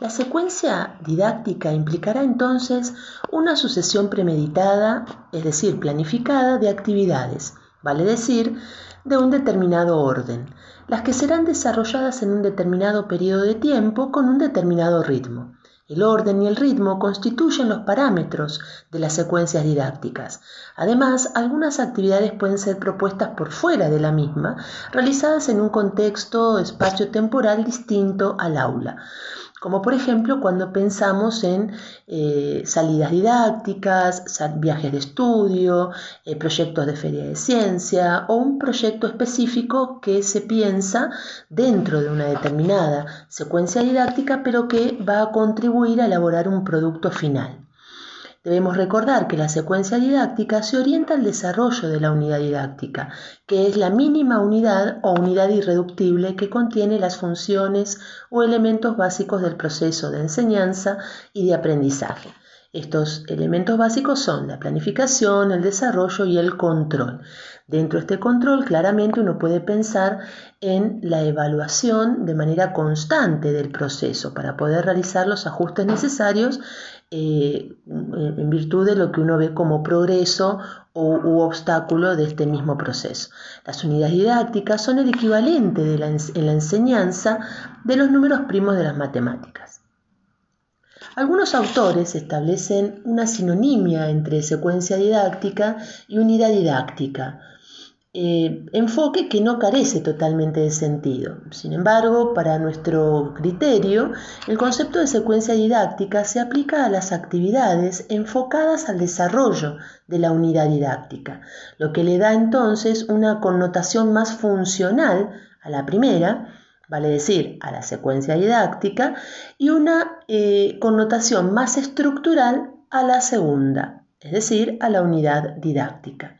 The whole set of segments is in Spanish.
La secuencia didáctica implicará entonces una sucesión premeditada, es decir, planificada de actividades, vale decir, de un determinado orden, las que serán desarrolladas en un determinado periodo de tiempo con un determinado ritmo. El orden y el ritmo constituyen los parámetros de las secuencias didácticas. Además, algunas actividades pueden ser propuestas por fuera de la misma, realizadas en un contexto espacio-temporal distinto al aula como por ejemplo cuando pensamos en eh, salidas didácticas, viajes de estudio, eh, proyectos de feria de ciencia o un proyecto específico que se piensa dentro de una determinada secuencia didáctica pero que va a contribuir a elaborar un producto final. Debemos recordar que la secuencia didáctica se orienta al desarrollo de la unidad didáctica, que es la mínima unidad o unidad irreductible que contiene las funciones o elementos básicos del proceso de enseñanza y de aprendizaje. Estos elementos básicos son la planificación, el desarrollo y el control. Dentro de este control, claramente uno puede pensar en la evaluación de manera constante del proceso para poder realizar los ajustes necesarios eh, en virtud de lo que uno ve como progreso o, u obstáculo de este mismo proceso. Las unidades didácticas son el equivalente en la enseñanza de los números primos de las matemáticas. Algunos autores establecen una sinonimia entre secuencia didáctica y unidad didáctica, eh, enfoque que no carece totalmente de sentido. Sin embargo, para nuestro criterio, el concepto de secuencia didáctica se aplica a las actividades enfocadas al desarrollo de la unidad didáctica, lo que le da entonces una connotación más funcional a la primera, vale decir, a la secuencia didáctica, y una eh, connotación más estructural a la segunda, es decir, a la unidad didáctica.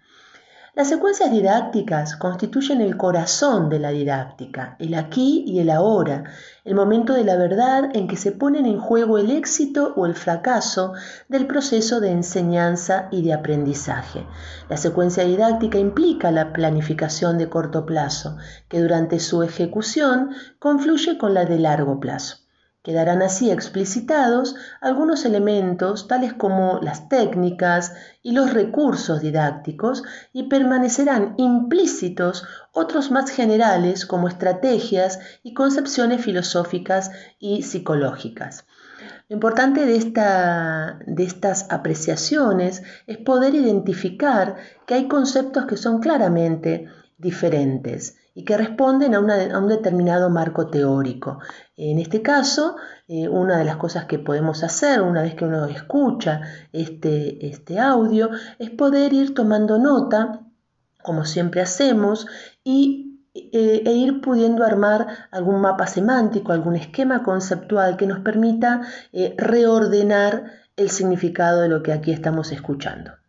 Las secuencias didácticas constituyen el corazón de la didáctica, el aquí y el ahora, el momento de la verdad en que se ponen en juego el éxito o el fracaso del proceso de enseñanza y de aprendizaje. La secuencia didáctica implica la planificación de corto plazo, que durante su ejecución confluye con la de largo plazo. Quedarán así explicitados algunos elementos tales como las técnicas y los recursos didácticos y permanecerán implícitos otros más generales como estrategias y concepciones filosóficas y psicológicas. Lo importante de, de, estas apreciaciones es poder identificar que hay conceptos que son claramente diferentes y que responden a, un determinado marco teórico. En este caso, eh, una de las cosas que podemos hacer una vez que uno escucha este, este audio es poder ir tomando nota, como siempre hacemos, y, eh, e ir pudiendo armar algún mapa semántico, algún esquema conceptual que nos permita eh, reordenar el significado de lo que aquí estamos escuchando.